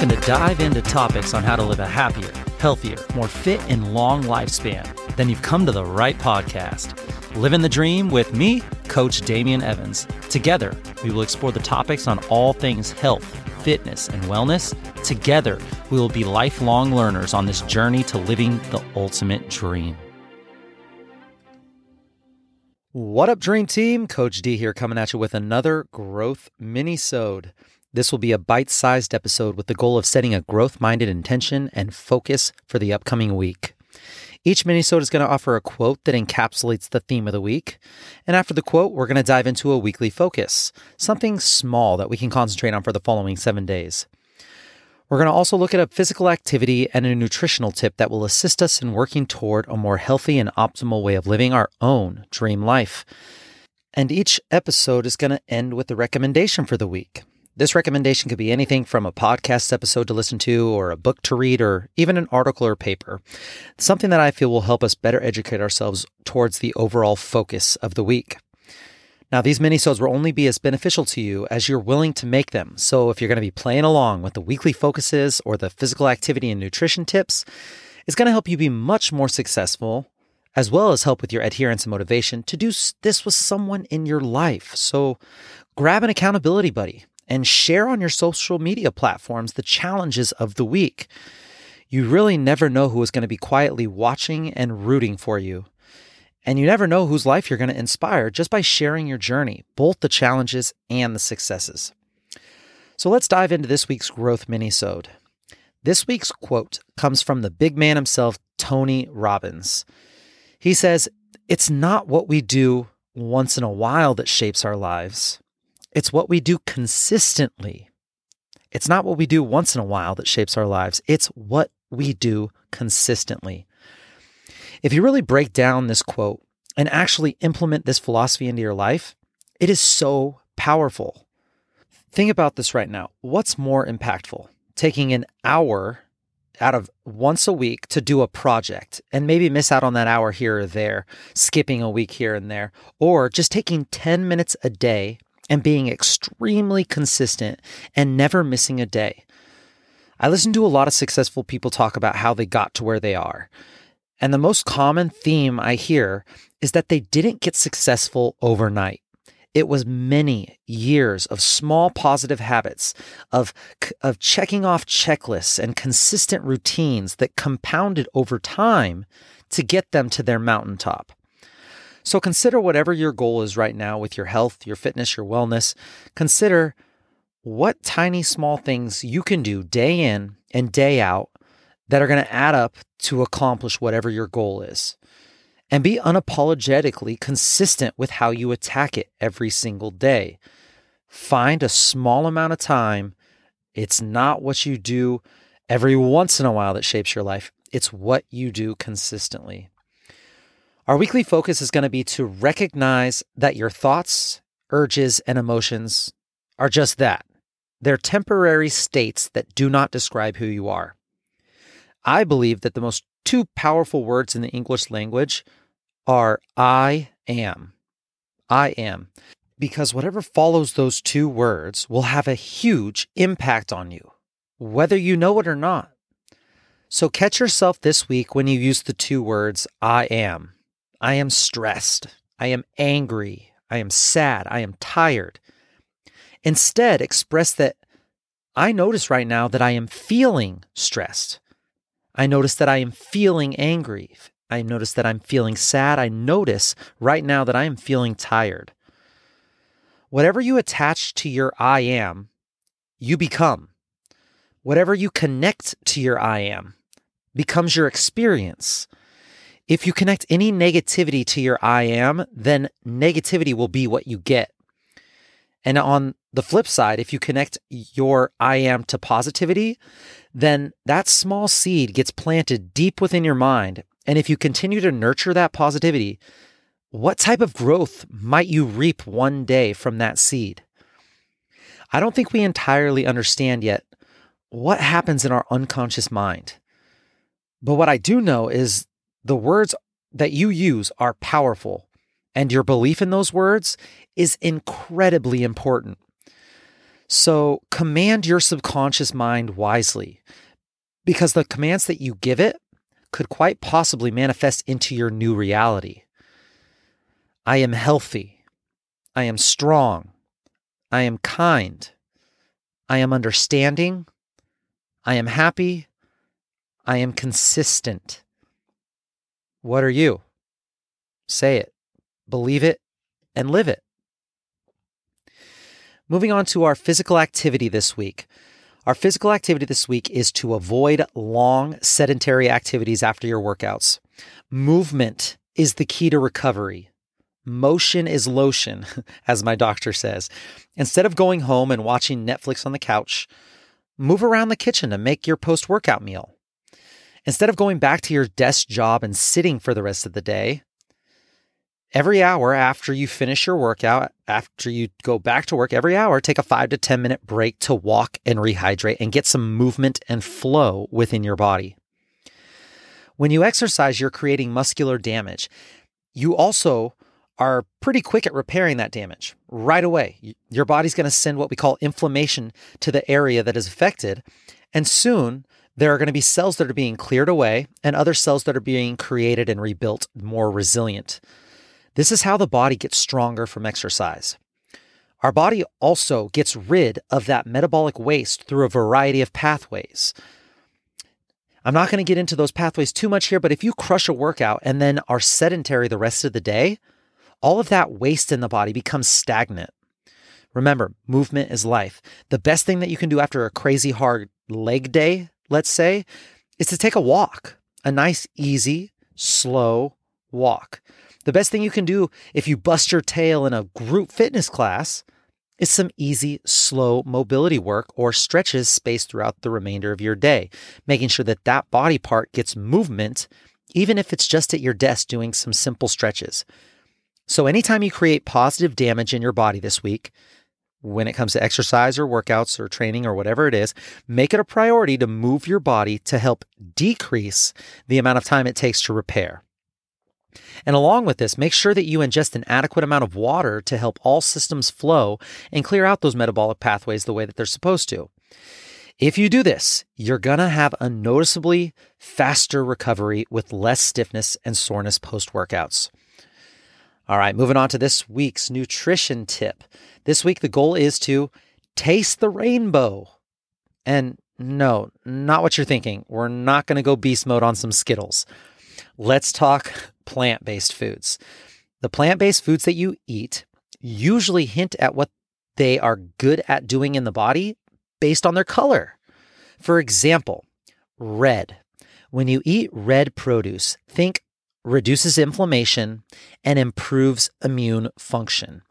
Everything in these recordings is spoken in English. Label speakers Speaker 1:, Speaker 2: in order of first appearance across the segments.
Speaker 1: looking to dive into topics on how to live a happier, healthier, more fit, and long lifespan, then you've come to the right podcast. Living the Dream with me, Coach Damian Evans. Together, we will explore the topics on all things health, fitness, and wellness. Together, we will be lifelong learners on this journey to living the ultimate dream. What up, Dream Team? Coach D here coming at you with another growth mini-sode. This will be a bite sized episode with the goal of setting a growth minded intention and focus for the upcoming week. Each minisode is going to offer a quote that encapsulates the theme of the week. And after the quote, we're going to dive into a weekly focus, something small that we can concentrate on for the following seven days. We're going to also look at a physical activity and a nutritional tip that will assist us in working toward a more healthy and optimal way of living our own dream life. And each episode is going to end with a recommendation for the week. This recommendation could be anything from a podcast episode to listen to, or a book to read, or even an article or paper. Something that I feel will help us better educate ourselves towards the overall focus of the week. Now, these minisodes will only be as beneficial to you as you're willing to make them. So, if you're going to be playing along with the weekly focuses or the physical activity and nutrition tips, it's going to help you be much more successful, as well as help with your adherence and motivation to do this with someone in your life. So, grab an accountability buddy and share on your social media platforms the challenges of the week. You really never know who is going to be quietly watching and rooting for you. And you never know whose life you're going to inspire just by sharing your journey, both the challenges and the successes. So let's dive into this week's growth minisode. This week's quote comes from the big man himself, Tony Robbins. He says, It's not what we do once in a while that shapes our lives. It's what we do consistently. It's not what we do once in a while that shapes our lives. It's what we do consistently. If you really break down this quote and actually implement this philosophy into your life, it is so powerful. Think about this right now. What's more impactful? Taking an hour out of once a week to do a project and maybe miss out on that hour here or there, skipping a week here and there, or just taking 10 minutes a day and being extremely consistent and never missing a day. I listen to a lot of successful people talk about how they got to where they are. And the most common theme I hear is that they didn't get successful overnight. It was many years of small positive habits, of, of checking off checklists and consistent routines that compounded over time to get them to their mountaintop. So consider whatever your goal is right now with your health, your fitness, your wellness. Consider what tiny small things you can do day in and day out that are going to add up to accomplish whatever your goal is. And be unapologetically consistent with how you attack it every single day. Find a small amount of time. It's not what you do every once in a while that shapes your life, it's what you do consistently. Our weekly focus is going to be to recognize that your thoughts, urges, and emotions are just that. They're temporary states that do not describe who you are. I believe that the most two powerful words in the English language are I am. I am. Because whatever follows those two words will have a huge impact on you, whether you know it or not. So catch yourself this week when you use the two words I am. I am stressed. I am angry. I am sad. I am tired. Instead, express that I notice right now that I am feeling stressed. I notice that I am feeling angry. I notice that I'm feeling sad. I notice right now that I am feeling tired. Whatever you attach to your I am, you become. Whatever you connect to your I am becomes your experience. If you connect any negativity to your I am, then negativity will be what you get. And on the flip side, if you connect your I am to positivity, then that small seed gets planted deep within your mind. And if you continue to nurture that positivity, what type of growth might you reap one day from that seed? I don't think we entirely understand yet what happens in our unconscious mind. But what I do know is the words that you use are powerful, and your belief in those words is incredibly important. So command your subconscious mind wisely because the commands that you give it could quite possibly manifest into your new reality. I am healthy. I am strong. I am kind. I am understanding. I am happy. I am consistent. What are you? Say it, believe it, and live it. Moving on to our physical activity this week. Our physical activity this week is to avoid long sedentary activities after your workouts. Movement is the key to recovery. Motion is lotion, as my doctor says. Instead of going home and watching Netflix on the couch, move around the kitchen to make your post workout meal. Instead of going back to your desk job and sitting for the rest of the day, every hour after you finish your workout, after you go back to work, every hour, take a five to 10 minute break to walk and rehydrate and get some movement and flow within your body. When you exercise, you're creating muscular damage. You also are pretty quick at repairing that damage right away. Your body's going to send what we call inflammation to the area that is affected. And soon there are going to be cells that are being cleared away and other cells that are being created and rebuilt more resilient. This is how the body gets stronger from exercise. Our body also gets rid of that metabolic waste through a variety of pathways. I'm not going to get into those pathways too much here, but if you crush a workout and then are sedentary the rest of the day, all of that waste in the body becomes stagnant. Remember, movement is life. The best thing that you can do after a crazy hard leg day, let's say, is to take a walk, a nice, easy, slow walk. The best thing you can do if you bust your tail in a group fitness class is some easy, slow mobility work or stretches spaced throughout the remainder of your day, making sure that that body part gets movement, even if it's just at your desk doing some simple stretches. So, anytime you create positive damage in your body this week, when it comes to exercise or workouts or training or whatever it is, make it a priority to move your body to help decrease the amount of time it takes to repair. And along with this, make sure that you ingest an adequate amount of water to help all systems flow and clear out those metabolic pathways the way that they're supposed to. If you do this, you're going to have a noticeably faster recovery with less stiffness and soreness post workouts. All right, moving on to this week's nutrition tip. This week, the goal is to taste the rainbow. And no, not what you're thinking. We're not going to go beast mode on some Skittles. Let's talk plant based foods. The plant based foods that you eat usually hint at what they are good at doing in the body based on their color. For example, red. When you eat red produce, think reduces inflammation and improves immune function.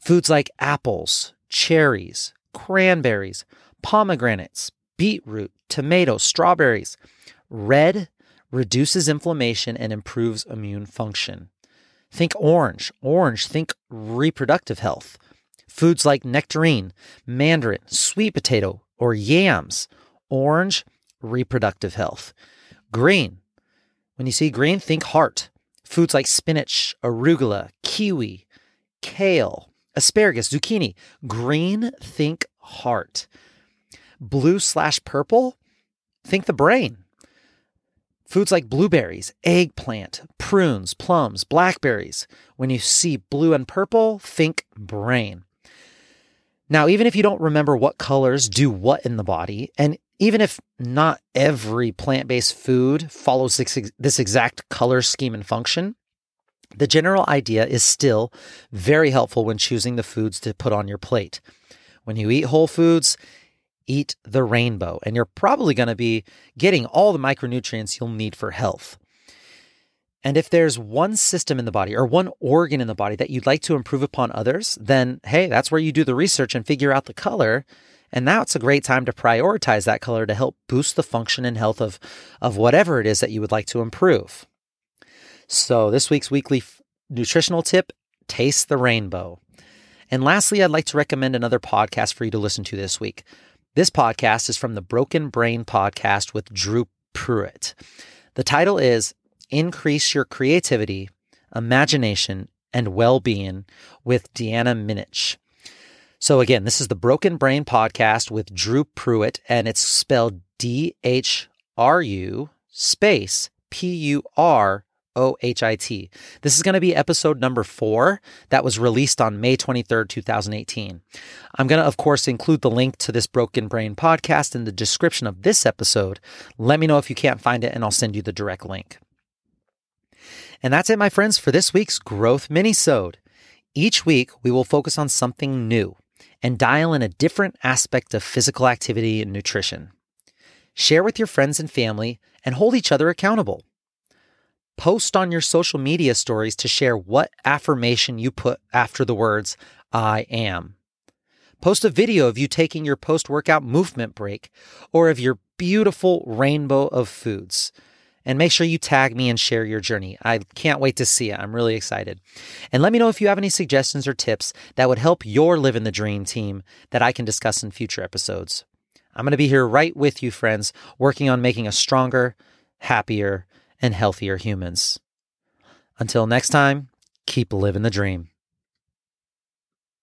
Speaker 1: Foods like apples, cherries, cranberries, pomegranates, beetroot, tomatoes, strawberries. Red reduces inflammation and improves immune function. Think orange. Orange, think reproductive health. Foods like nectarine, mandarin, sweet potato, or yams. Orange, reproductive health. Green. When you see green, think heart. Foods like spinach, arugula, kiwi, kale, asparagus, zucchini. Green, think heart. Blue slash purple, think the brain. Foods like blueberries, eggplant, prunes, plums, blackberries. When you see blue and purple, think brain. Now, even if you don't remember what colors do what in the body, and even if not every plant based food follows this, exact color scheme and function, the general idea is still very helpful when choosing the foods to put on your plate. When you eat whole foods, eat the rainbow, and you're probably going to be getting all the micronutrients you'll need for health. And if there's one system in the body or one organ in the body that you'd like to improve upon others, then hey, that's where you do the research and figure out the color. And now it's a great time to prioritize that color to help boost the function and health of, of whatever it is that you would like to improve. So, this week's weekly f- nutritional tip taste the rainbow. And lastly, I'd like to recommend another podcast for you to listen to this week. This podcast is from the Broken Brain podcast with Dhru Purohit. The title is Increase Your Creativity, Imagination, and Well Being with Deanna Minich. So, again, this is the Broken Brain podcast with Dhru Purohit, and it's spelled D H R U space P U R O H I T. This is going to be episode number four that was released on May 23rd, 2018. I'm going to, of course, include the link to this Broken Brain podcast in the description of this episode. Let me know if you can't find it, and I'll send you the direct link. And that's it, my friends, for this week's Growth Minisode. Each week, we will focus on something new and dial in a different aspect of physical activity and nutrition. Share with your friends and family and hold each other accountable. Post on your social media stories to share what affirmation you put after the words, I am. Post a video of you taking your post workout movement break or of your beautiful rainbow of foods and make sure you tag me and share your journey. I can't wait to see it. I'm really excited. And let me know if you have any suggestions or tips that would help your Live in the Dream team that I can discuss in future episodes. I'm going to be here right with you, friends, working on making us stronger, happier, and healthier humans. Until next time, keep living the dream.